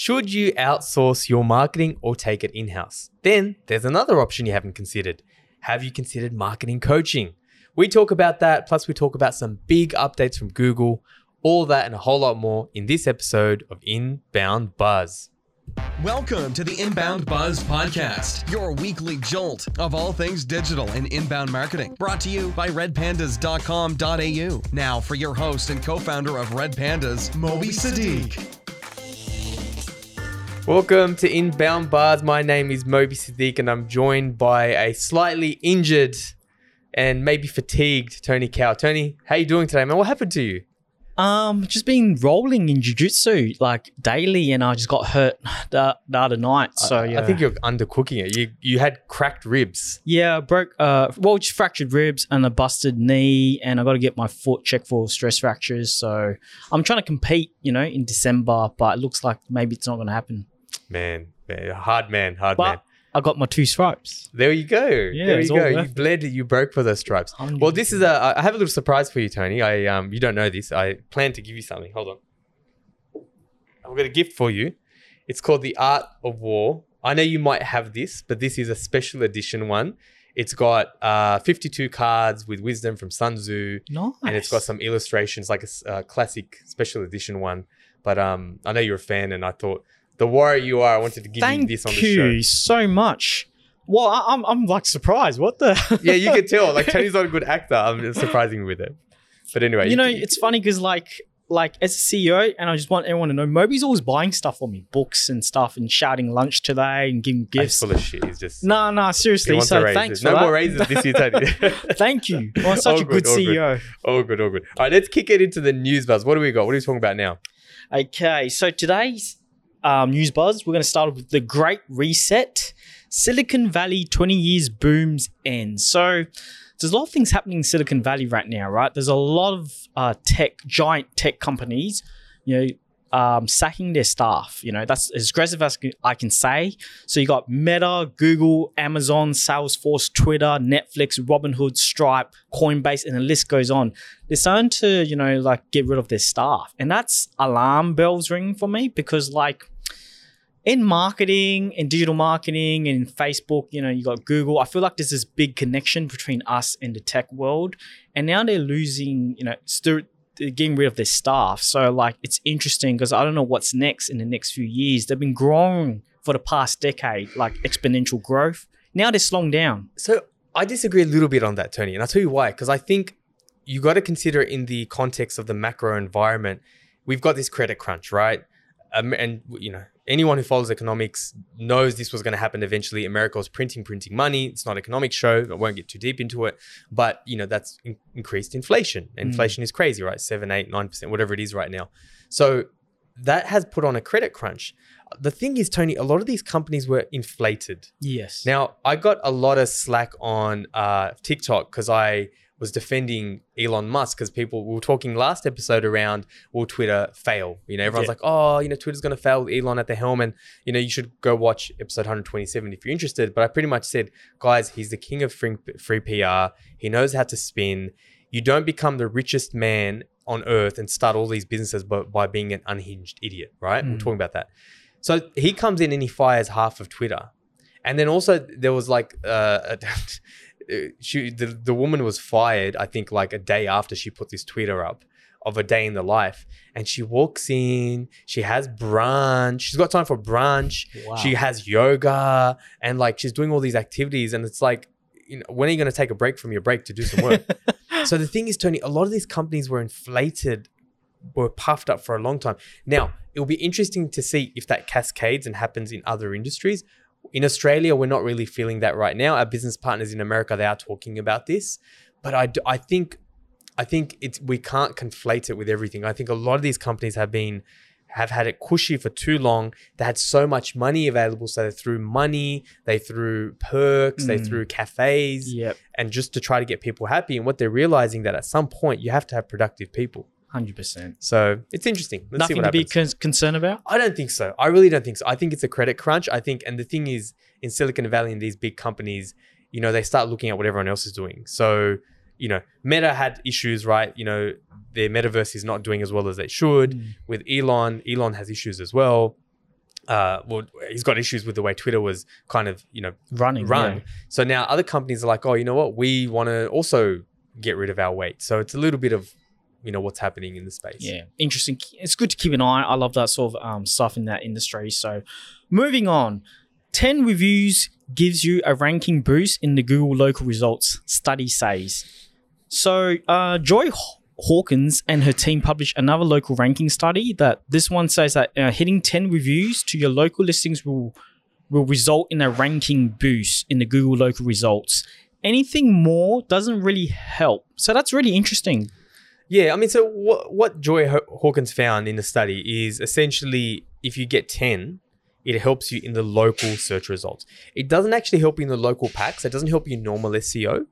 Should you outsource your marketing or take it in house? Then there's another option you haven't considered. Have you considered marketing coaching? We talk about that, plus, we talk about some big updates from Google, all that and a whole lot more in this episode of Inbound Buzz. Welcome to the Inbound Buzz Podcast, your weekly jolt of all things digital and inbound marketing. Brought to you by redpandas.com.au. Now, for your host and co founder of Red Pandas, Moby Sadiq. Welcome to Inbound Buzz. My name is Moby Siddiq, and I'm joined by a slightly injured and maybe fatigued Tony Cow. Tony, how you doing today, man? What happened to you? Um, just been rolling in jiu-jitsu like daily, and I just got hurt the, the other night. So I, yeah, I think you're undercooking it. You you had cracked ribs. yeah, broke uh, well, just fractured ribs and a busted knee, and I got to get my foot checked for stress fractures. So I'm trying to compete, you know, in December, but it looks like maybe it's not going to happen. Man, man, hard man, hard But man. I got my two stripes. There you go. Yeah, there you go. You bled. You broke for those stripes. Hundred Well, this is a. I have a little surprise for you, Tony. I um, you don't know this. I plan to give you something. Hold on. I've got a gift for you. It's called the Art of War. I know you might have this, but this is a special edition one. It's got uh, 52 cards with wisdom from Sun Tzu, nice. and it's got some illustrations, like a uh, classic special edition one. But um, I know you're a fan, and I thought the warrior you are, I wanted to give Thank you this on the show. Thank you so much. Well, I, I'm I'm like surprised. What the? Yeah, you can tell. Like Tony's not a good actor. I'm surprising with it. But anyway, you know, can- it's funny because like like as a CEO, and I just want everyone to know, Moby's always buying stuff for me, books and stuff, and shouting lunch today and giving He's gifts. full of shit. He's just. No, no, seriously. So thanks no for more that. raises this year, Tony. Thank you. Well, such All a good, good, all good. CEO. oh, good, oh, good. All right, let's kick it into the news buzz. What do we got? What are we talking about now? Okay, so today's um, news buzz, we're going to start with the Great Reset. Silicon Valley 20 years booms ends. So there's a lot of things happening in Silicon Valley right now, right? There's a lot of uh, tech, giant tech companies, you know, um, sacking their staff. You know, that's as aggressive as I can say. So you got Meta, Google, Amazon, Salesforce, Twitter, Netflix, Robinhood, Stripe, Coinbase, and the list goes on. They're starting to, you know, like get rid of their staff. And that's alarm bells ringing for me because like in marketing, in digital marketing, and in Facebook, you know, you got Google. I feel like there's this big connection between us and the tech world. And now they're losing, you know, getting rid of their staff. So like it's interesting because I don't know what's next in the next few years. They've been growing for the past decade, like exponential growth. Now they're slowing down. So I disagree a little bit on that, Tony, and I'll tell you why. Because I think you got to consider in the context of the macro environment. We've got this credit crunch, right? Um, and you know, anyone who follows economics knows this was going to happen eventually. America was printing, printing money. It's not an economic show. I won't get too deep into it, but you know, that's in- increased inflation. Inflation is crazy, right? Seven, eight, nine percent, whatever it is right now. So that has put on a credit crunch. The thing is, Tony, a lot of these companies were inflated. Yes. Now, I got a lot of slack on uh, TikTok because I was defending Elon Musk because people we were talking last episode around will Twitter fail? You know, everyone's Yeah. like, oh, you know, Twitter's going to fail with Elon at the helm, and you know, you should go watch episode 127 if you're interested. But I pretty much said, guys, he's the king of free, free PR. He knows how to spin. You don't become the richest man on earth and start all these businesses by, by being an unhinged idiot, right? We're Mm. talking about that. So he comes in and he fires half of Twitter. And then also there was like uh, she the, the woman was fired, I think like a day after she put this Twitter up of a day in the life. And she walks in, she has brunch, she's got time for brunch, Wow. she has yoga, and like she's doing all these activities. And it's like, you know, when are you gonna take a break from your break to do some work? so the thing is, Tony, a lot of these companies were inflated, were puffed up for a long time. Now, it'll be interesting to see if that cascades and happens in other industries. In Australia, we're not really feeling that right now. Our business partners in America, they are talking about this, but I, I think, I think it's we can't conflate it with everything. I think a lot of these companies have been have had it cushy for too long. They had so much money available, so they threw money, they threw perks, they Mm. threw cafes, Yep. and just to try to get people happy. And what they're realizing that at some point you have to have productive people. Hundred percent. So it's interesting. Let's Nothing to be con- concerned about. I don't think so. I really don't think so. I think it's a credit crunch. I think, and the thing is, in Silicon Valley and these big companies, you know, they start looking at what everyone else is doing. So, you know, Meta had issues, right? You know, their metaverse is not doing as well as they should. Mm. With Elon, Elon has issues as well. uh, well, he's got issues with the way Twitter was kind of, you know, Running. run. yeah. So now other companies are like, oh, you know what? We want to also get rid of our weight. So it's a little bit of, you know, what's happening in the space. Yeah, interesting. It's good to keep an eye. I love that sort of um, stuff in that industry. So, moving on, ten reviews gives you a ranking boost in the Google local results study says. So, uh, Joy Hawkins and her team published another local ranking study that this one says that uh, hitting ten reviews to your local listings will will result in a ranking boost in the Google local results. Anything more doesn't really help. So that's really interesting. Yeah, I mean, so what what Joy Hawkins found in the study is essentially if you get ten, it helps you in the local search results. It doesn't actually help you in the local packs. It doesn't help you in normal SEO,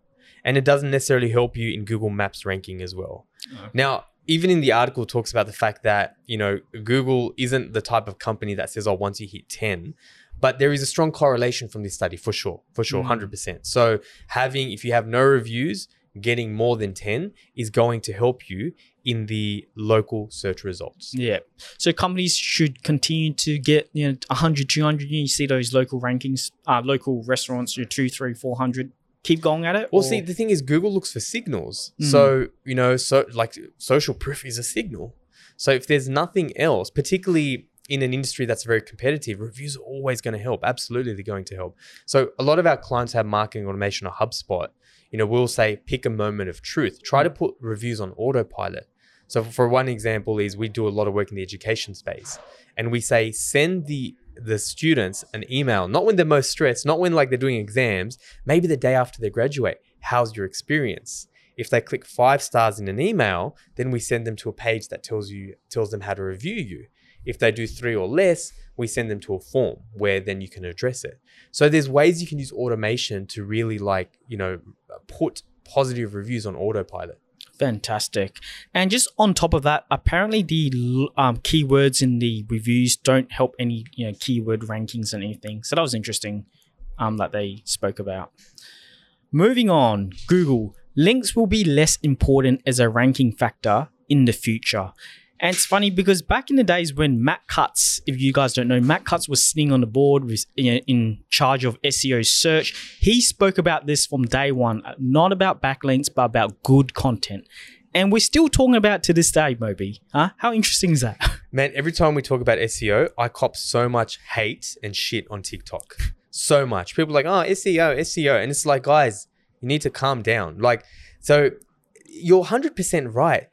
and it doesn't necessarily help you in Google Maps ranking as well. Now, even in the article, talks about the fact that you know Google isn't the type of company that says, "Oh, once you hit 10, but there is a strong correlation from this study for sure, for sure, Mm. hundred percent. So having if you have no reviews, getting more than 10 is going to help you in the local search results. Yeah. So companies should continue to get, you know, 100, 200. You see those local rankings, uh, local restaurants, your two, three, 400. Keep going at it. Well, or- see, the thing is, Google looks for signals. Mm. So you know, so like social proof is a signal. So if there's nothing else, particularly in an industry that's very competitive, reviews are always going to help. Absolutely, they're going to help. So a lot of our clients have marketing automation or HubSpot. You know, we'll say pick a moment of truth. Try to mm. put reviews on autopilot. So for one example is we do a lot of work in the education space, and we say send the the students an email, not when they're most stressed, not when like they're doing exams, maybe the day after they graduate. How's your experience? If they click five stars in an email, then we send them to a page that tells you tells them how to review you. If they do three or less, we send them to a form where then you can address it. So there's ways you can use automation to really like, you know, put positive reviews on autopilot. Fantastic. And just on top of that, apparently the um, keywords in the reviews don't help any you know keyword rankings and anything. So that was interesting um, that they spoke about. Moving on, Google links will be less important as a ranking factor in the future. And it's funny because back in the days when Matt Cutts, if you guys don't know, Matt Cutts was sitting on the board in charge of SEO search. He spoke about this from day one, not about backlinks, but about good content. And we're still talking about to this day, Moby. Huh? How interesting is that? Man, every time we talk about SEO, I cop so much hate and shit on TikTok. So much. People like, oh, SEO, SEO. And it's like, guys, you need to calm down. Like, so you're 100% right.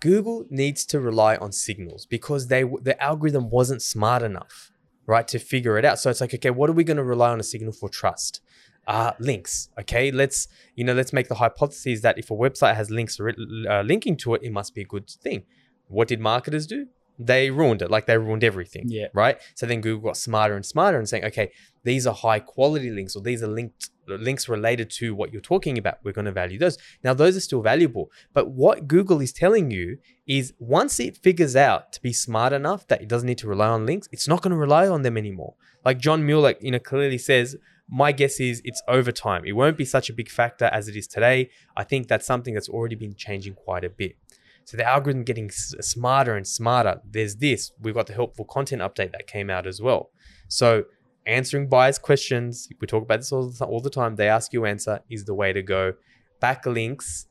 Google needs to rely on signals because they the algorithm wasn't smart enough, right, to figure it out. So it's like, okay, what are we going to rely on a signal for trust? Uh, links. Okay, let's you know let's make the hypothesis that if a website has links uh, linking to it, it must be a good thing. What did marketers do? They ruined it, like they ruined everything. Yeah. Right. So then Google got smarter and smarter and saying, okay, these are high quality links or these are linked links related to what you're talking about. We're going to value those. Now those are still valuable, but what Google is telling you is once it figures out to be smart enough that it doesn't need to rely on links, it's not going to rely on them anymore. Like John Mueller, you know, clearly says my guess is it's over time. It won't be such a big factor as it is today. I think that's something that's already been changing quite a bit. So the algorithm getting smarter and smarter. There's this. We've got the helpful content update that came out as well. So answering buyers' questions, we talk about this all the, all the time. They ask you answer is the way to go. Backlinks,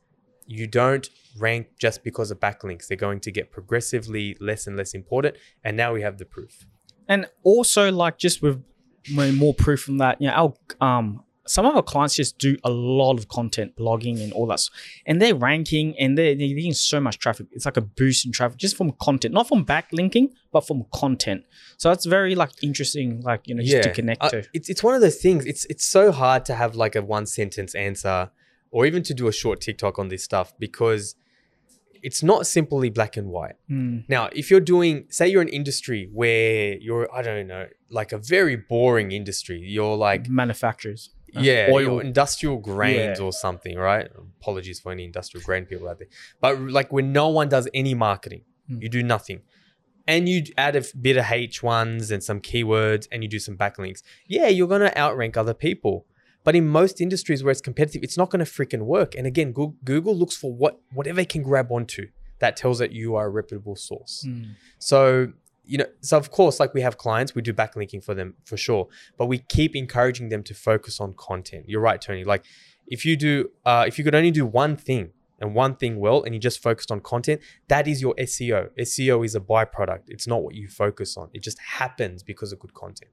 you don't rank just because of backlinks. They're going to get progressively less and less important. And now we have the proof. and also like just with more proof from that you know our um some of our clients just do a lot of content blogging and all that and they're ranking and they're, they're getting so much traffic it's like a boost in traffic just from content not from backlinking but from content so that's very like interesting like you know just to connect Uh, to it's it's one of those things. It's it's so hard to have like a one sentence answer, or even to do a short TikTok on this stuff because it's not simply black and white. Hmm. Now, if you're doing, say, you're an industry where you're, I don't know, like a very boring industry. You're like, manufacturers yeah, oil. industrial grains Yeah. or something, right? Apologies for any industrial grain people out there, but like when no one does any marketing, Hmm. you do nothing. And you add a bit of H1s and some keywords and you do some backlinks. Yeah, you're going to outrank other people. But in most industries where it's competitive, it's not going to freaking work. And again, Goo- Google looks for what whatever it can grab onto that tells that you are a reputable source. Hmm. So, you know, so of course, like we have clients, we do backlinking for them for sure, but we keep encouraging them to focus on content. You're right, Tony. Like if you do, uh, if you could only do one thing and one thing well, and you just focused on content, that is your SEO. SEO is a byproduct. It's not what you focus on. It just happens because of good content.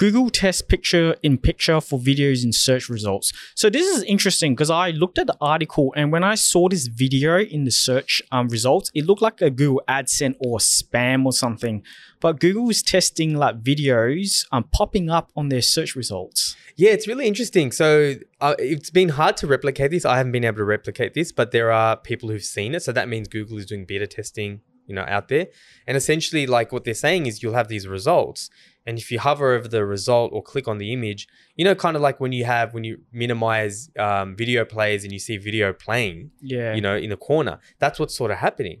Google tests picture in picture for videos in search results. So this is interesting because I looked at the article and when I saw this video in the search um, results, it looked like a Google AdSense or spam or something. But Google is testing like videos um, popping up on their search results. Yeah, it's really interesting. So uh, it's been hard to replicate this. I haven't been able to replicate this, but there are people who've seen it. So that means Google is doing beta testing, you know, out there. And essentially, like what they're saying is you'll have these results. And if you hover over the result or click on the image, you know, kind of like when you have, when you minimize um, video plays and you see video playing, Yeah. you know, in the corner, that's what's sort of happening.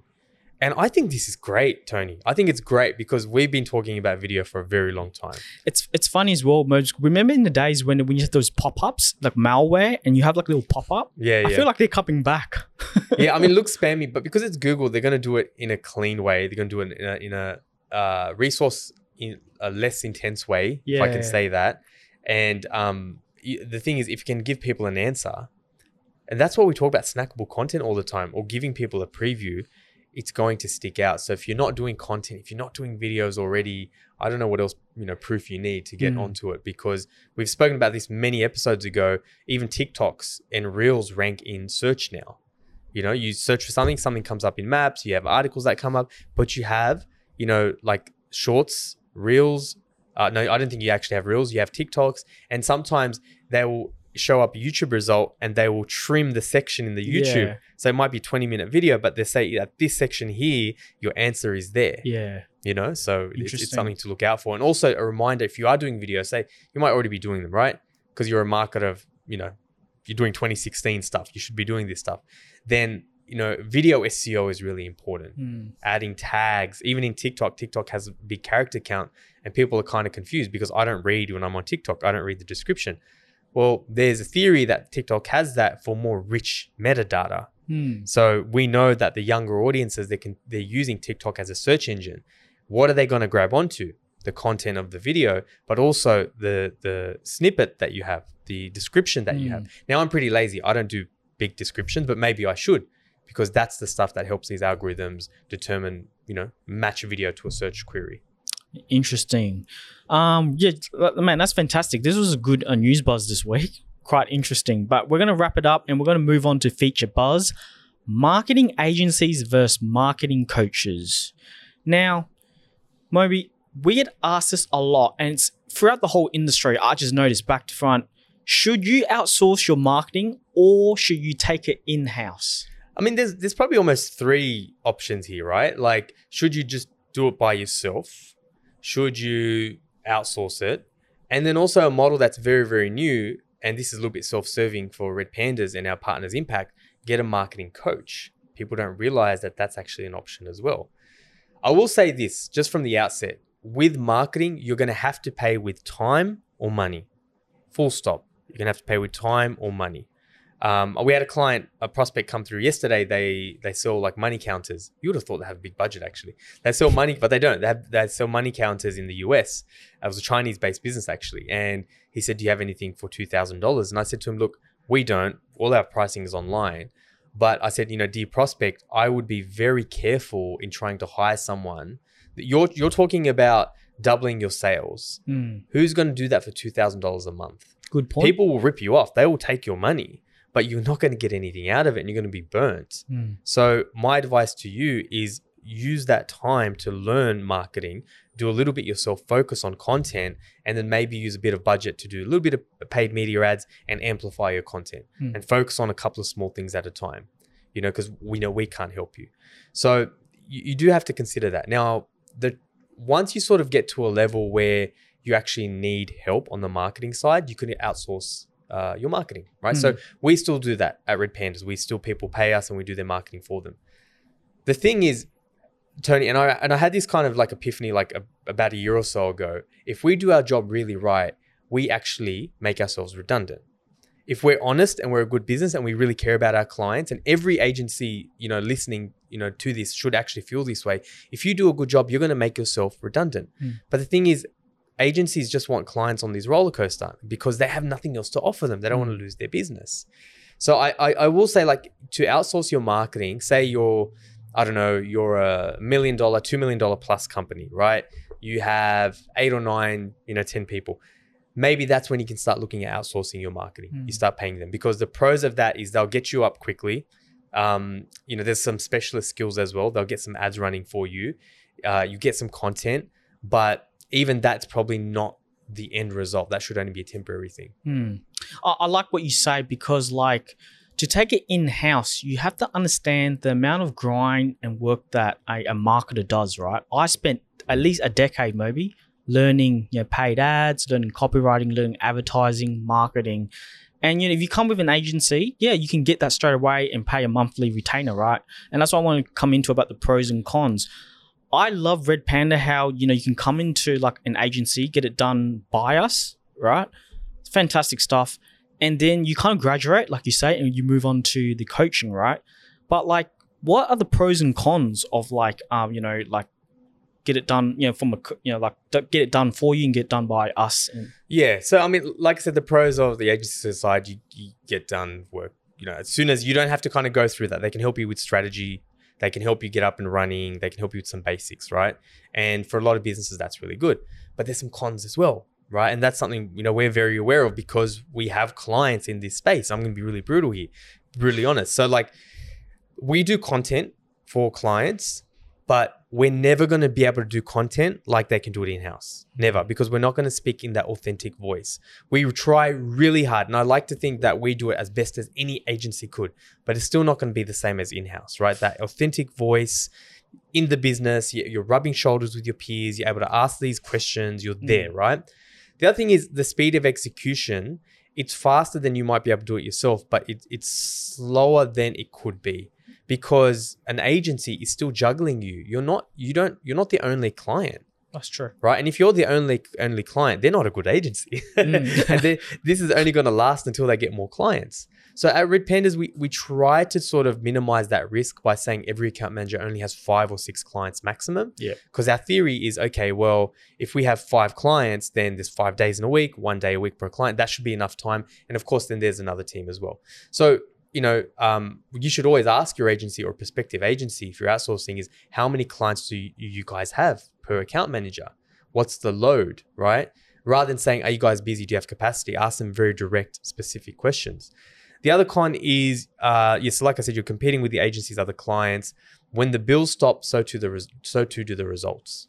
And I think this is great, Tony. I think it's great because we've been talking about video for a very long time. It's it's funny as well, Moj. Remember in the days when when you had those pop ups like malware and you have like a little pop up. Yeah, yeah. I feel like they're coming back. yeah, I mean, look spammy, but because it's Google, they're going to do it in a clean way. They're going to do it in a, in a uh, resource in a less intense way, if I can say that. And um, the thing is, if you can give people an answer, and that's what we talk about snackable content all the time, or giving people a preview, it's going to stick out. So if you're not doing content, if you're not doing videos already, I don't know what else you know proof you need to get Mm. onto it because we've spoken about this many episodes ago. Even TikToks and Reels rank in search now. You know, you search for something, something comes up in maps, you have articles that come up, but you have, you know, like shorts, reels. Uh, no, I don't think you actually have reels. You have TikToks, and sometimes they will show up YouTube result and they will trim the section in the YouTube. Yeah. So it might be 20 minute video, but they say at this section here, your answer is there. Yeah. You know, so it's, it's something to look out for. And also a reminder if you are doing videos, say you might already be doing them, right? Because you're a marketer of, you know, you're doing 2016 stuff, you should be doing this stuff. Then, you know, video SEO is really important. Hmm. Adding tags, even in TikTok, TikTok has a big character count, and people are kind of confused because I don't read when I'm on TikTok, I don't read the description. Well, there's a theory that TikTok has that for more rich metadata. Hmm. So we know that the younger audiences they can they're using TikTok as a search engine. What are they going to grab onto? The content of the video, but also the the snippet that you have, the description that you Mm. have. Now I'm pretty lazy. I don't do big descriptions, but maybe I should because that's the stuff that helps these algorithms determine, you know, match a video to a search query. Interesting. Um, yeah, man, that's fantastic. This was a good uh, news buzz this week. Quite interesting. But we're gonna wrap it up and we're gonna move on to feature buzz. Marketing agencies versus marketing coaches. Now, Moby, we get asked this a lot, and it's throughout the whole industry. I just noticed back to front. Should you outsource your marketing or should you take it in house? I mean, there's there's probably almost three options here, right? Like, should you just do it by yourself? Should you outsource it? And then also a model that's very, very new, and this is a little bit self-serving for Red Pandas and our partners Impact, get a marketing coach. People don't realize that that's actually an option as well. I will say this just from the outset with marketing, you're going to have to pay with time or money. Full stop. You're going to have to pay with time or money. Um, we had a client, a prospect come through yesterday. They they sell like money counters. You would have thought they have a big budget actually. They sell money, but they don't. They, have, they sell money counters in the US. It was a Chinese based business actually. And he said, Do you have anything for $2,000? And I said to him, Look, we don't. All our pricing is online. But I said, you know, dear prospect, I would be very careful in trying to hire someone. You're you're talking about doubling your sales. Hmm, Who's going to do that for two thousand dollars a month? good point. People will rip you off. They will take your money, but you're not going to get anything out of it, and you're going to be burnt. Hmm. So my advice to you is use that time to learn marketing, do a little bit yourself, focus on content, and then maybe use a bit of budget to do a little bit of paid media ads and amplify your content Hmm. and focus on a couple of small things at a time. You know, because we know we can't help you. So you, you do have to consider that. Now, the once you sort of get to a level where you actually need help on the marketing side, you can outsource uh, your marketing, right? So we still do that at Red Pandas. We still people pay us and we do their marketing for them. The thing is, Tony, and I and I had this kind of like epiphany like a, about a year or so ago. If we do our job really right, we actually make ourselves redundant. if we're honest and we're a good business and we really care about our clients and every agency you know listening you know to this should actually feel this way if you do a good job you're going to make yourself redundant Mm. but the thing is agencies just want clients on these roller coaster because they have nothing else to offer them they don't want to lose their business so I, I i will say like to outsource your marketing say you're i don't know you're a million dollar two million dollar plus company right you have eight or nine you know 10 people maybe that's when you can start looking at outsourcing your marketing. Mm. You start paying them because the pros of that is they'll get you up quickly. Um, you know, there's some specialist skills as well. They'll get some ads running for you. Uh, you get some content, but even that's probably not the end result. That should only be a temporary thing. Hmm. I, I like what you say because, like, to take it in house, you have to understand the amount of grind and work that a, a marketer does. Right? I spent at least a decade, maybe, learning you know paid ads, learning copywriting, learning advertising, marketing. And you know, if you come with an agency, yeah, you can get that straight away and pay a monthly retainer, right? And that's what I want to come into about the pros and cons. I love Red Panda how you know you can come into like an agency, get it done by us, right? It's fantastic stuff. And then you kind of graduate, like you say, and you move on to the coaching, right? But like, what are the pros and cons of like, um, you know, like get it done, you know, from a, you know, like get it done for you and get done by us. And Yeah. So I mean, like I said, the pros of the agency side, you, you get done work. You know, as soon as you don't have to kind of go through that, they can help you with strategy. They can help you get up and running. They can help you with some basics, right? And for a lot of businesses, that's really good. But there's some cons as well, right? And that's something you know we're very aware of because we have clients in this space. I'm going to be really brutal here, brutally honest. So like, we do content for clients, but we're never going to be able to do content like they can do it in house. Never, because we're not going to speak in that authentic voice. We try really hard, and I like to think that we do it as best as any agency could, but it's still not going to be the same as in house, right? That authentic voice in the business, you- you're rubbing shoulders with your peers, you're able to ask these questions, you're mm. there, right? The other thing is the speed of execution. It's faster than you might be able to do it yourself, but it, it's slower than it could be because an agency is still juggling you. You're not you don't you're not the only client, that's true. right? And if you're the only only client, they're not a good agency. Mm. and this is only going to last until they get more clients. So at Red Pandas, we we try to sort of minimize that risk by saying every account manager only has five or six clients maximum. Yeah. Because our theory is okay, well, if we have five clients, then there's five days in a week, one day a week per client. That should be enough time. And of course, then there's another team as well. So you know, um, you should always ask your agency or prospective agency if you're outsourcing is how many clients do you, you guys have per account manager? What's the load, right? Rather than saying, are you guys busy? Do you have capacity? Ask them very direct, specific questions. The other con is, uh, yes, so like I said, you're competing with the agency's other clients. When the bills stop, so too the res- so too do the results.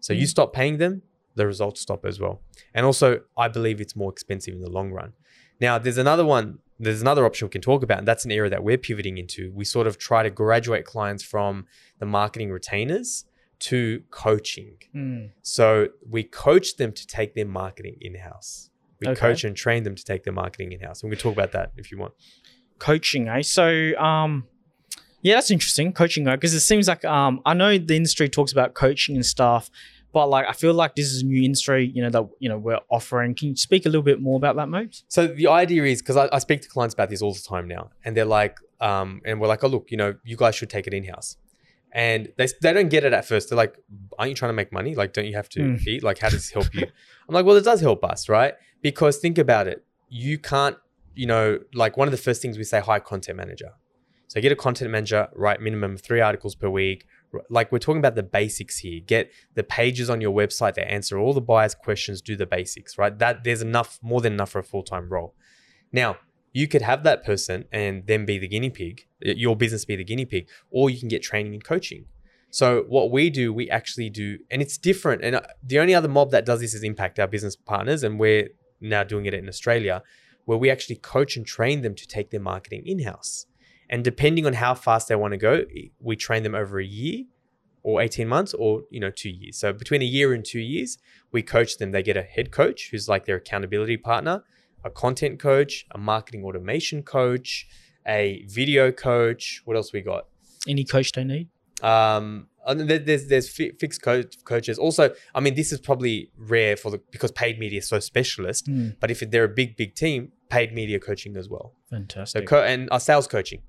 So you Mm. stop paying them, the results stop as well. And also, I believe it's more expensive in the long run. Now, there's another one. There's another option we can talk about, and that's an area that we're pivoting into. We sort of try to graduate clients from the marketing retainers to coaching. Hmm. So we coach them to take their marketing in house. We Okay. coach and train them to take their marketing in house. And we can talk about that if you want. coaching eh so um yeah that's interesting coaching because it seems like um i know the industry talks about coaching and stuff but like i feel like this is a new industry you know that you know we're offering can you speak a little bit more about that Mopes? So the idea is because I, I speak to clients about this all the time now, and they're like, um, and we're like, oh look, you know, you guys should take it in house, and they they don't get it at first. They're like, aren't you trying to make money? Like, don't you have to Mm. eat? Like, how does this help you? I'm like, well, it does help us, right? Because think about it, you can't, you know, like one of the first things we say, hire content manager. So get a content manager, write minimum three articles per week. Like we're talking about the basics here. Get the pages on your website that answer all the buyers' questions. Do the basics, right? That there's enough, more than enough for a full time role. Now you could have that person and then be the guinea pig. Your business be the guinea pig, or you can get training and coaching. So what we do, we actually do, and it's different. And uh, the only other mob that does this is Impact, our business partners, and we're now doing it in Australia, where we actually coach and train them to take their marketing in house. And depending on how fast they want to go, we train them over a year or 18 months or, you know, two years. So between a year and two years, we coach them. They get a head coach who's like their accountability partner, a content coach, a marketing automation coach, a video coach. What else we got? any coach they need Um, there's there's fi- fixed coach coaches. Also, I mean, this is probably rare for the because paid media is so specialist. Hmm. But if they're a big big team, paid media coaching as well. So Fantastic. co- and our sales coaching,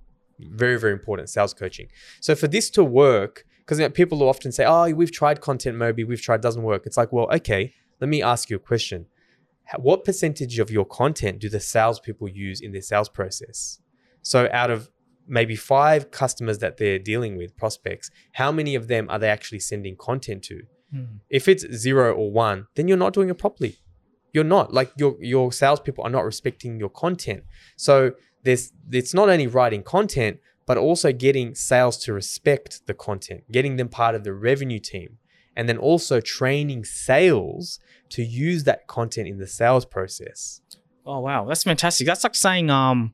very very important sales coaching. So for this to work, because you know, people will often say, "Oh, we've tried content Moby, we've tried, doesn't work." It's like, well, okay, let me ask you a question. What percentage of your content do the salespeople use in their sales process? So out of maybe five customers that they're dealing with, prospects, how many of them are they actually sending content to? Hmm. If it's zero or one, then you're not doing it properly. You're not like your your salespeople are not respecting your content. So there's it's not only writing content, but also getting sales to respect the content, getting them part of the revenue team, and then also training sales to use that content in the sales process. Oh wow, that's fantastic. That's like saying um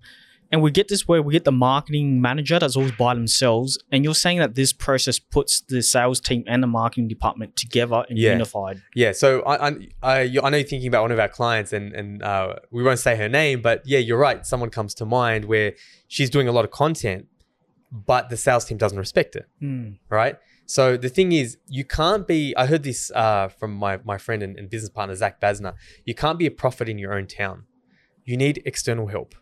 and we get this where we get the marketing manager that's always by themselves and you're saying that this process puts the sales team and the marketing department together and Yeah. unified. Yeah, so I I, I, I know you're thinking about one of our clients, and and uh, we won't say her name, but yeah, you're right. Someone comes to mind where she's doing a lot of content, but the sales team doesn't respect it. Hmm. right? So the thing is, you can't be. I heard this uh, from my my friend and, and business partner Zach Basner. You can't be a prophet in your own town. You need external help.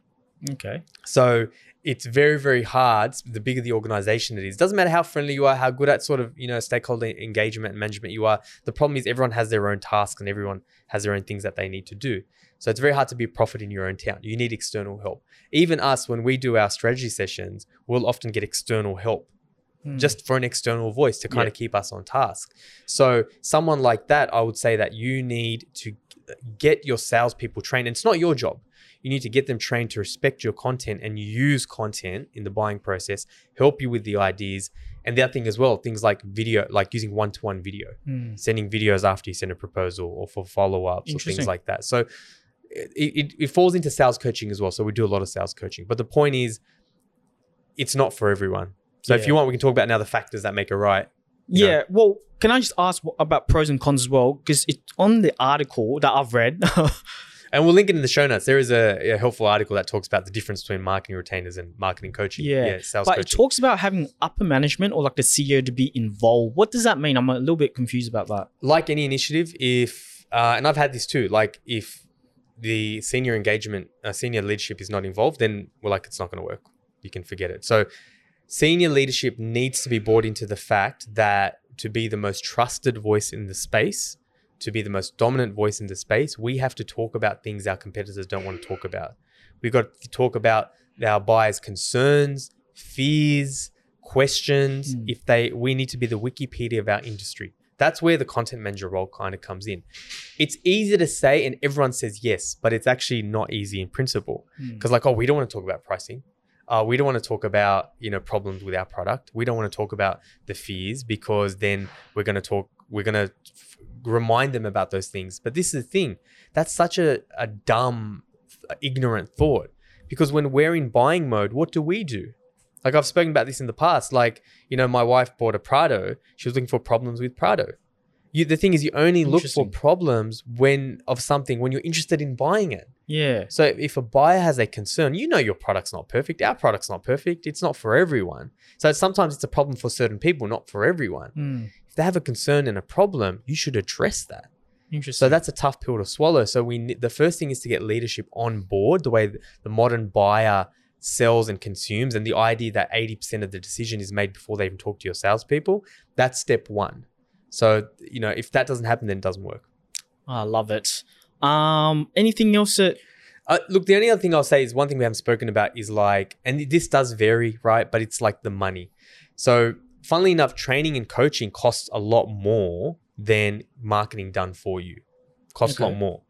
Okay. So it's very very hard. The bigger the organization it is, doesn't matter how friendly you are, how good at sort of you know stakeholder engagement and management you are. The problem is everyone has their own tasks and everyone has their own things that they need to do. So it's very hard to be a prophet in your own town. You need external help. Even us, when we do our strategy sessions, we'll often get external help Hmm. just for an external voice to kind Yeah. of keep us on task. So someone like that, I would say that you need to get your salespeople trained. And it's not your job. You need to get them trained to respect your content and use content in the buying process, help you with the ideas. And the other thing as well, things like video, like using one-to-one video, Hmm. sending videos after you send a proposal or for follow-ups or things like that. So it, it, it falls into sales coaching as well. So we do a lot of sales coaching. But the point is, it's not for everyone. So if you want, we can talk about now the factors that make it right. You know. Yeah, well, can I just ask about pros and cons as well? Because it's on the article that I've read, And we'll link it in the show notes. There is a, a helpful article that talks about the difference between marketing retainers and marketing coaching. Yeah, sales but it talks about having upper management or like the CEO to be involved. What does that mean? I'm a little bit confused about that. like any initiative, if uh, and I've had this too, like if the senior engagement, uh, senior leadership is not involved, then we're like, it's not going to work. You can forget it. So, senior leadership needs to be bought into the fact that to be the most trusted voice in the space, to be the most dominant voice in the space, we have to talk about things our competitors don't want to talk about. We've got to talk about our buyers' concerns, fears, questions. Mm. If they, we need to be the Wikipedia of our industry. That's where the content manager role kind of comes in. It's easy to say, and everyone says yes, but it's actually not easy in principle. Hmm. Because like, oh, we don't want to talk about pricing. Uh, we don't want to talk about you know problems with our product. We don't want to talk about the fears because then we're going to talk. We're going to f- remind them about those things. But this is the thing. That's such a, a dumb, ignorant thought. Because when we're in buying mode, what do we do? Like I've spoken about this in the past. Like you know, my wife bought a Prado. She was looking for problems with Prado. You, the thing is, you only look for problems when of something when you're interested in buying it. Yeah. So if a buyer has a concern, you know your product's not perfect. Our product's not perfect. It's not for everyone. So sometimes it's a problem for certain people, not for everyone. Hmm. If they have a concern and a problem, you should address that. Interesting. So that's a tough pill to swallow. So we the first thing is to get leadership on board, the way the modern buyer sells and consumes, and the idea that 80% of the decision is made before they even talk to your salespeople. That's step one. So you know if that doesn't happen, then it doesn't work. I love it. Um, anything else that Uh, look, the only other thing I'll say is one thing we haven't spoken about is like, and this does vary, right? But it's like the money. So, funnily enough, training and coaching costs a lot more than marketing done for you. Costs a lot more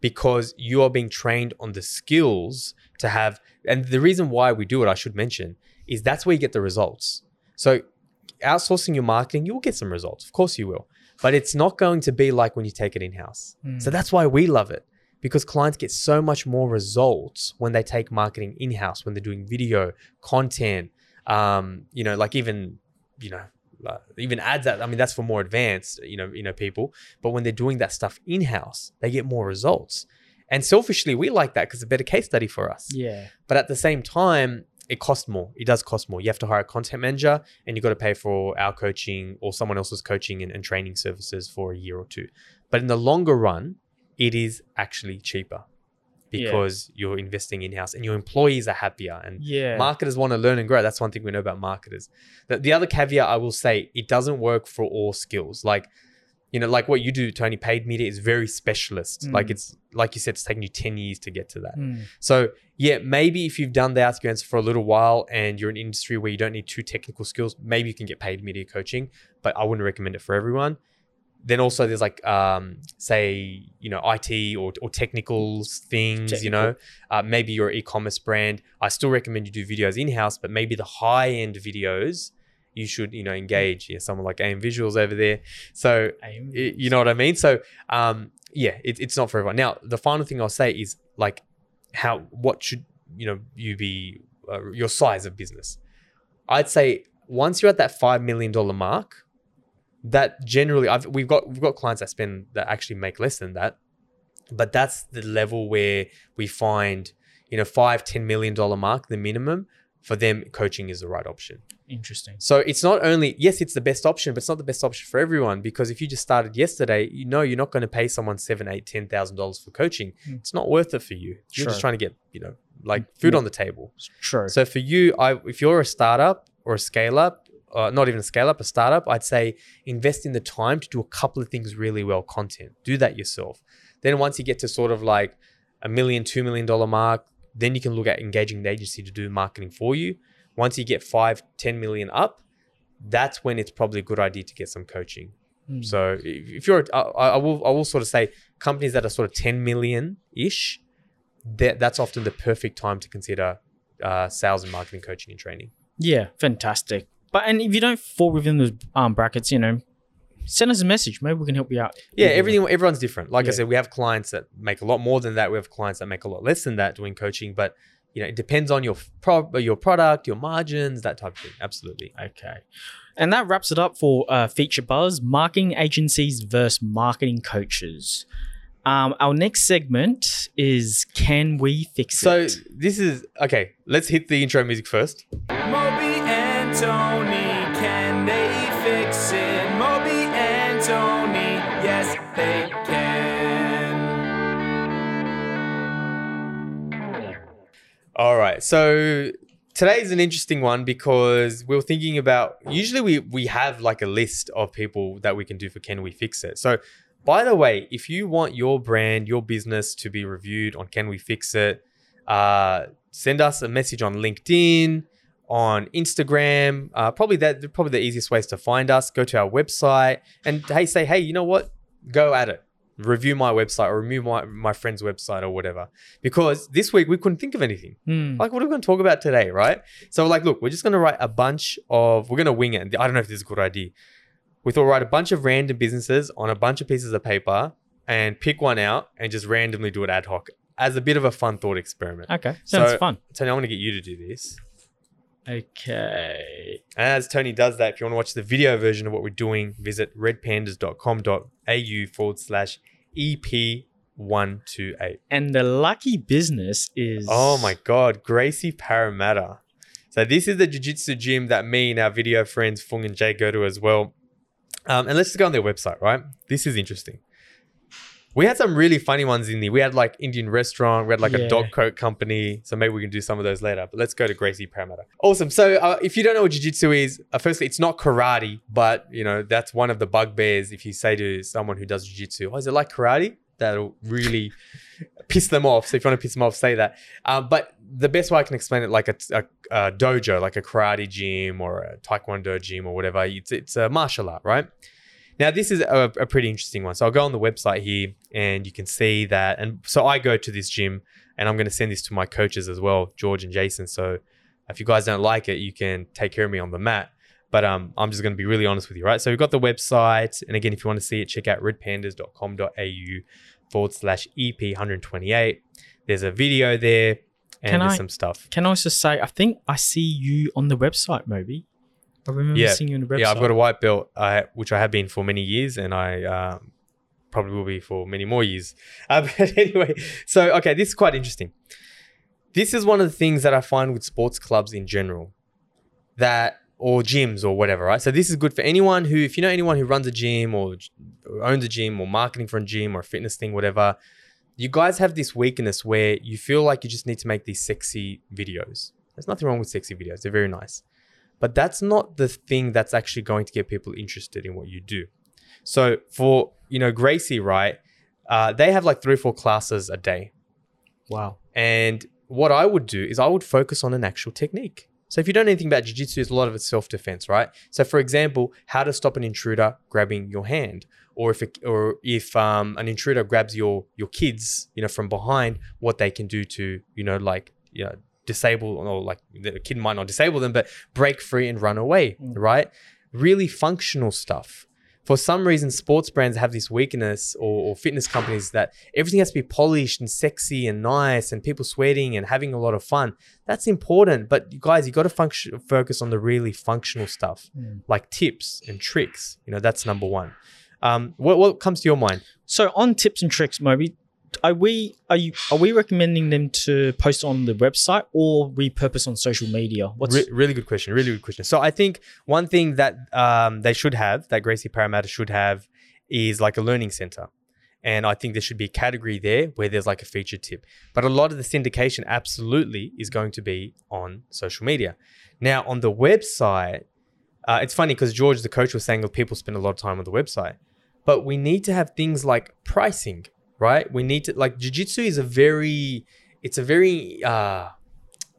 because you are being trained on the skills to have. And the reason why we do it, I should mention, is that's where you get the results. So, outsourcing your marketing, you will get some results. Of course, you will. But it's not going to be like when you take it in house. So, that's why we love it because clients get so much more results when they take marketing in house, when they're doing video, content, um, you know, like even, you know, uh, even ads that I mean that's for more advanced, you know, you know people. But when they're doing that stuff in house, they get more results. And selfishly, we like that because it's a better case study for us. yeah. But at the same time, it costs more. It does cost more. You have to hire a content manager and you've got to pay for our coaching or someone else's coaching and, and training services for a year or two. But in the longer run, it is actually cheaper. because you're investing in house and your employees are happier and Yeah. marketers want to learn and grow. That's one thing we know about marketers. The, the other caveat I will say, it doesn't work for all skills. Like, you know, like what you do, Tony, paid media is very specialist. Like Mm. it's like you said, it's taking you 10 years to get to that. Mm. So yeah, maybe if you've done the outskirts for a little while and you're in an industry where you don't need two technical skills, maybe you can get paid media coaching, but I wouldn't recommend it for everyone. Then also there's like um, say you know IT or, or technical things, you know, uh, maybe your e-commerce brand. I still recommend you do videos in house, but maybe the high end videos you should you know engage. Yeah, someone like AIM Visuals over there. So. You know what I mean? So, um, yeah, it, it's not for everyone. Now, the final thing I'll say is like, how what should you know you be uh, your size of business? I'd say once you're at that five million dollar mark, that generally I've we've got we've got clients that spend that actually make less than that, but that's the level where we find you know five ten million dollar mark the minimum for them coaching is the right option. Interesting. So it's not only yes, it's the best option, but it's not the best option for everyone because if you just started yesterday, you know you're not going to pay someone seven, eight, ten thousand dollars for coaching. Hmm. It's not worth it for you. You're Sure. just trying to get you know like food Yeah. on the table. True. So for you, I if you're a startup or a scale up, uh, not even a scale up, a startup, I'd say invest in the time to do a couple of things really well. Content, do that yourself. Then once you get to sort of like a million, two million dollar mark, then you can look at engaging the agency to do marketing for you. Once you get five, ten million up, that's when it's probably a good idea to get some coaching. Mm. So if you're, I, I will, I will sort of say companies that are sort of 10 million ish, that, that's often the perfect time to consider uh, sales and marketing coaching and training. Yeah, fantastic. But and if you don't fall within those um, brackets, you know, send us a message. Maybe we can help you out. Yeah, everything, everyone's different. Like I said, we have clients that make a lot more than that. We have clients that make a lot less than that doing coaching, but you know, it depends on your pro- your product, your margins, that type of thing. Absolutely. Okay. And that wraps it up for uh, Feature Buzz Marketing Agencies versus Marketing Coaches. Um, our next segment is Can We Fix So It? So, this is okay. Let's hit the intro music first. Moby and Tony, All right. So today is an interesting one because we are thinking about usually we we have like a list of people that we can do for can we fix it. So by the way, if you want your brand, your business to be reviewed on Can We Fix It, uh, send us a message on LinkedIn, on Instagram. Uh, probably that probably the easiest ways to find us. Go to our website and hey, say hey, you know what? Go at it. Review my website or review my my friend's website or whatever. Because this week we couldn't think of anything Hmm. like what are we going to talk about today right so like look we're just going to write a bunch of we're going to wing it i don't know if this is a good idea we thought write a bunch of random businesses on a bunch of pieces of paper and pick one out and just randomly do it ad hoc as a bit of a fun thought experiment Okay. Sounds So- fun. tony i'm going to get you to do this Okay. and as tony does that if you want to watch the video version of what we're doing visit redpandas.com.au forward slash E ep128 And the lucky business is. Oh my god, Gracie Parramatta. So this is the jiu-jitsu gym that me and our video friends Fung and Jay go to as well. Um, and let's just go on their website, right? This is interesting. We had some really funny ones in there. We had like Indian restaurant, we had like Yeah. a dog coat company. So maybe we can do some of those later. But let's go to Gracie Parramatta. Awesome. So uh, if you don't know what jiu-jitsu is, uh, firstly, it's not karate, but you know that's one of the bugbears. If you say to someone who does jiu-jitsu, "Oh, is it like karate?" That'll really piss them off. So if you want to piss them off, say that. Um, but the best way I can explain it, like a, a, a dojo, like a karate gym or a taekwondo gym or whatever, it's it's a martial art, right? Now this is a, a pretty interesting one. So I'll go on the website here, and you can see that. And so I go to this gym, and I'm going to send this to my coaches as well, George and Jason. So if you guys don't like it, you can take care of me on the mat. But um, I'm just going to be really honest with you, right? So we've got the website, and again, if you want to see it, check out redpandas.com.au forward slash E EP128. There's a video there, and Can there's I- some stuff. Can I also say, I think I see you on the website, Moby. I remember Yeah. seeing you the website. Yeah, I've got a white belt, uh, which I have been for many years, and I um, probably will be for many more years. Uh, but anyway, so okay, this is quite interesting. This is one of the things that I find with sports clubs in general, that or gyms or whatever, right? So this is good for anyone who, if you know anyone who runs a gym or owns a gym or marketing for a gym or a fitness thing, whatever. you guys have this weakness where you feel like you just need to make these sexy videos. There's nothing wrong with sexy videos. They're very nice. But that's not the thing that's actually going to get people interested in what you do. So for, you know, Gracie, right? Uh, they have like three or four classes a day. Wow. And what I would do is I would focus on an actual technique. So if you don't know anything about jiu-jitsu, it's a lot of it's self-defense, right? So for example, how to stop an intruder grabbing your hand, or if it, or if um, an intruder grabs your your kids, you know, from behind, what they can do to you know like you know, disable or like the kid might not disable them, but break free and run away, right? Really functional stuff. For some reason, sports brands have this weakness, or, or fitness companies that everything has to be polished and sexy and nice, and people sweating and having a lot of fun. That's important, but you guys, you got to function focus on the really functional stuff, like tips and tricks. You know, that's number one. Um, what what comes to your mind? So on tips and tricks, Moby, are we are you are we recommending them to post on the website or repurpose on social media? What's Re- really good question. Really good question. So I think one thing that um, they should have, that Gracie Parramatta should have, is like a learning center. And I think there should be a category there where there's like a feature tip. But a lot of the syndication absolutely is going to be on social media. Now, on the website, uh, it's funny because George, the coach, was saying that people spend a lot of time on the website. But we need to have things like pricing, right? We need to, like, jiu jitsu is a very, it's a very, uh,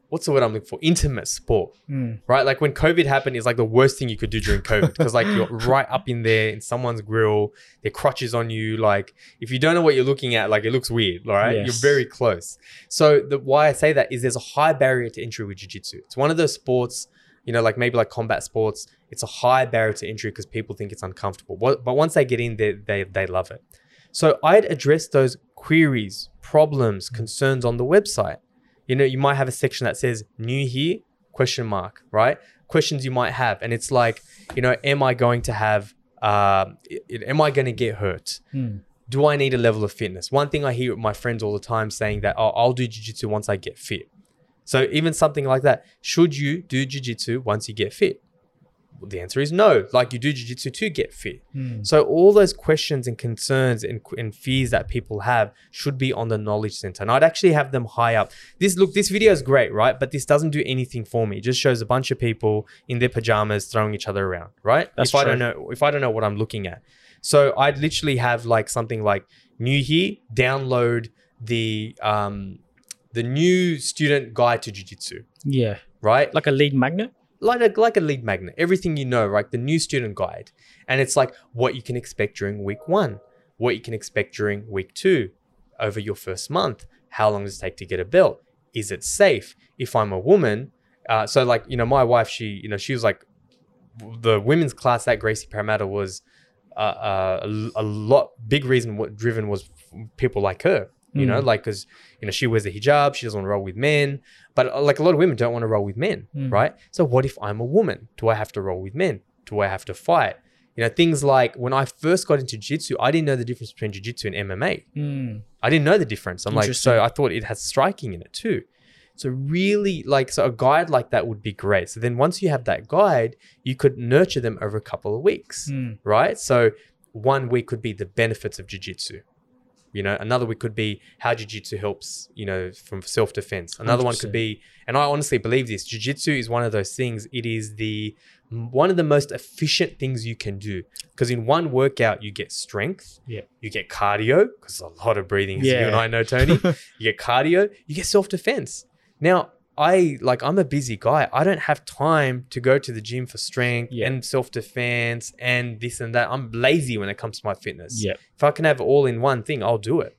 what's the word I'm looking for? Intimate sport, Hmm. right? Like when COVID happened, it's like the worst thing you could do during COVID because like you're right up in there in someone's grill, their crutches on you. Like if you don't know what you're looking at, like it looks weird, right? Yes. You're very close. So the why I say that is there's a high barrier to entry with jiu-jitsu. It's one of those sports, you know, like maybe like combat sports. It's a high barrier to entry because people think it's uncomfortable. But but once they get in, they they they love it. So I'd address those queries, problems, concerns on the website. You know, you might have a section that says new here question mark, right? Questions you might have, and it's like, you know, am I going to have, uh, am I going to get hurt? Hmm. Do I need a level of fitness? One thing I hear with my friends all the time saying that, oh, I'll do jiu-jitsu once I get fit. So even something like that, should you do jiu-jitsu once you get fit? The answer is no. Like you do jiu-jitsu to get fit. Hmm. So all those questions and concerns and, and fears that people have should be on the knowledge center. And I'd actually have them high up. This look, this video is great, right? But this doesn't do anything for me. It just shows a bunch of people in their pajamas throwing each other around, right? That's if I don't know, if I don't know what I'm looking at. So I'd literally have like something like new here, download the um the new student guide to jiu-jitsu, Yeah. right? Like a lead magnet? Like a, like a lead magnet, everything you know, right? The new student guide. And it's like what you can expect during week one, what you can expect during week two, over your first month. How long does it take to get a belt? Is it safe? If I'm a woman, uh, so like, you know, my wife, she, you know, she was like, the women's class that Gracie Parramatta was uh, uh, a lot, big reason what driven was people like her, you know, Mm. like, cause, you know, she wears a hijab, she doesn't want to roll with men, but uh, like a lot of women don't want to roll with men, Mm. right? So what if I'm a woman? Do I have to roll with men? Do I have to fight? You know, things like when I first got into jiu-jitsu, I didn't know the difference between jiu-jitsu and MMA. Hmm. I didn't know the difference. I'm like, so I thought it has striking in it too. So really, like, so a guide like that would be great. So then once you have that guide, you could nurture them over a couple of weeks, Hmm. right? So one week could be the benefits of jiu-jitsu. You know, another week could be how jiu-jitsu helps, you know, from self-defense. Another one could be, and I honestly believe this, jiu-jitsu is one of those things. It is the one of the most efficient things you can do because in one workout you get strength, Yeah. you get cardio because a lot of breathing, as you Yeah. and I know, Tony. you get cardio, you get self-defense. Now, I like I'm a busy guy. I don't have time to go to the gym for strength Yeah. and self-defense and this and that. I'm lazy when it comes to my fitness. Yeah. If I can have it all in one thing, I'll do it.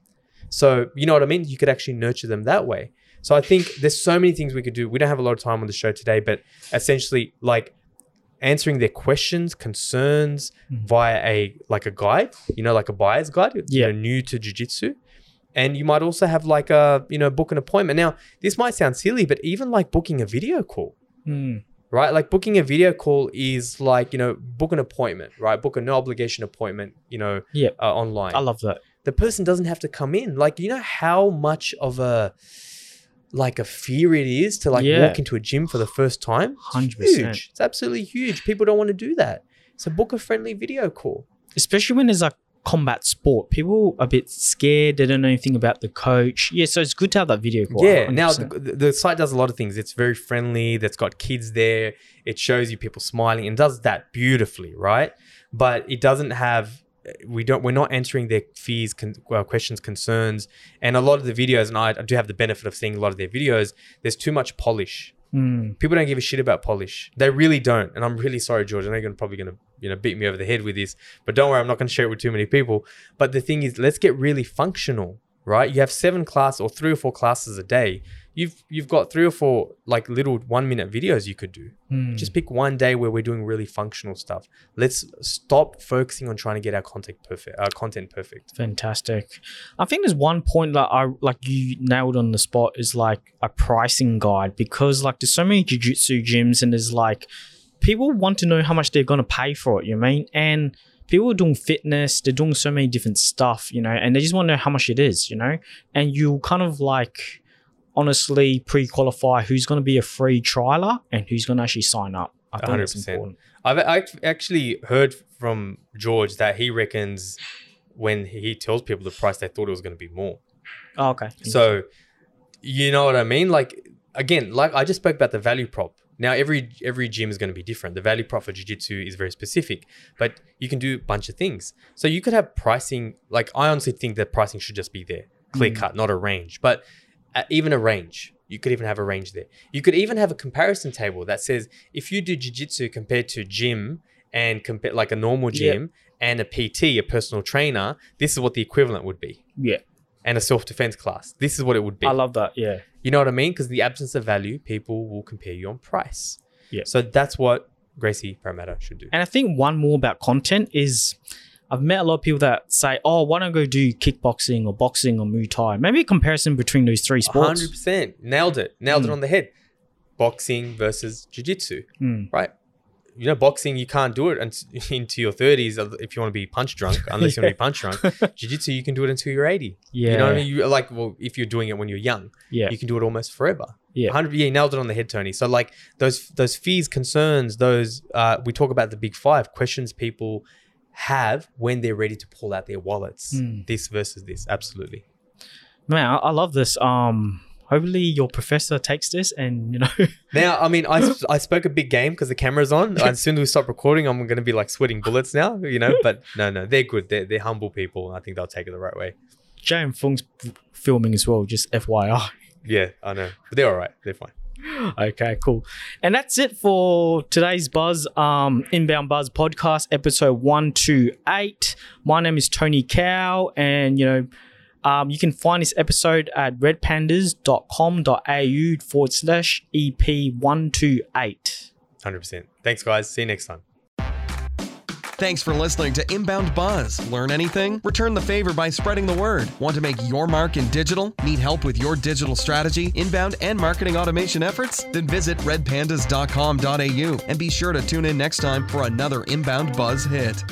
So, you know what I mean? You could actually nurture them that way. So I think there's so many things we could do. We don't have a lot of time on the show today, but essentially like answering their questions, concerns Mhm. via a like a guide, you know, like a buyer's guide, you Yeah. know, new to jiu-jitsu. And you might also have like a, you know, book an appointment. Now, this might sound silly, but even like booking a video call, Hmm. right? Like booking a video call is like, you know, book an appointment, right? Book a no obligation appointment, you know, Yeah. uh, online I love that. the person doesn't have to come in. Like, you know how much of a like a fear it is to like Yeah. walk into a gym for the first time? It's 100%. Huge. It's absolutely huge. People don't want to do that. So book a friendly video call. Especially when there's like combat sport. People a bit scared. They don't know anything about the coach. Yeah, so it's good to have that video call. Yeah. Now 100%. the, the site does a lot of things. It's very friendly. That's got kids there. It shows you people smiling and does that beautifully, right? But it doesn't have. We don't. We're not answering their fears, con, uh, questions, concerns, and a lot of the videos. And I do have the benefit of seeing a lot of their videos. There's too much polish. Mm, People don't give a shit about polish. They really don't. And I'm really sorry, George. I know you're probably going to you know beat me over the head with this, but don't worry. I'm not going to share it with too many people. But the thing is, let's get really functional, right? You have seven class or three or four classes a day. You've you've got three or four like little one minute videos you could do. mm. Just pick one day where we're doing really functional stuff. Let's stop focusing on trying to get our content perfect. Our content perfect. Fantastic. I think there's one point that I like you nailed on the spot is like a pricing guide because like there's so many jiu-jitsu gyms and there's like people want to know how much they're gonna pay for it, you know I mean? And people are doing fitness, they're doing so many different stuff, you know, and they just want to know how much it is, you know? And you kind of like honestly pre-qualify who's gonna be a free trialer and who's gonna actually sign up. I think that's 100%. important. I've act- actually heard from George that he reckons when he tells people the price, they thought it was going to be more. Oh, okay. So, you know what I mean? Like again, like I just spoke about the value prop. Now every every gym is going to be different. The value prop for jiu-jitsu is very specific, but you can do a bunch of things. So you could have pricing. Like I honestly think that pricing should just be there, clear cut, not a range. But uh, even a range, you could even have a range there. You could even have a comparison table that says if you do jiu-jitsu compared to gym and compare like a normal gym and a PT, a personal trainer, this is what the equivalent would be yeah. And a self defense class. This is what it would be. I love that. Yeah. you know what I mean? Because the absence of value, people will compare you on price. Yeah. So that's what Gracie Parramatta should do. And I think one more about content is I've met a lot of people that say, oh, why don't I go do kickboxing or boxing or Muay Thai? Maybe a comparison between those three sports. Hundred percent nailed it. Nailed it Mm. on the head. Boxing versus jiu-jitsu, Mm. right? You know, boxing you can't do it into your thirties if you want to be punch drunk, unless you want to be punch drunk. Jiu-jitsu you can do it until you're eighty. Yeah. You know what I mean? You like well, if you're doing it when you're young, Yeah. you can do it almost forever. Yeah. 100 yeah, nailed it on the head, Tony. So like those those fears, concerns, those uh, we talk about the big five questions people have when they're ready to pull out their wallets. Mm. This versus this, absolutely. Man, I, I love this. Um, hopefully your professor takes this and you know Now, I mean, I, I spoke a big game because the camera's on. As soon as we stop recording, I'm going to be like sweating bullets now, you know. But no, no, they're good. They're, they're humble people. I think they'll take it the right way. Jay and Fung's filming as well, just FYI. Yeah, I know. But they're all right. They're fine. Okay, cool. And that's it for today's Buzz, um, Inbound Buzz podcast, episode 128. My name is Tony Cow, and you know, um, you can find this episode at redpandas.com.au forward slash E EP128. 100%. Thanks, guys. See you next time. Thanks for listening to Inbound Buzz. Learn anything? Return the favor by spreading the word. Want to make your mark in digital? Need help with your digital strategy, inbound, and marketing automation efforts? Then visit redpandas.com.au and be sure to tune in next time for another Inbound Buzz hit.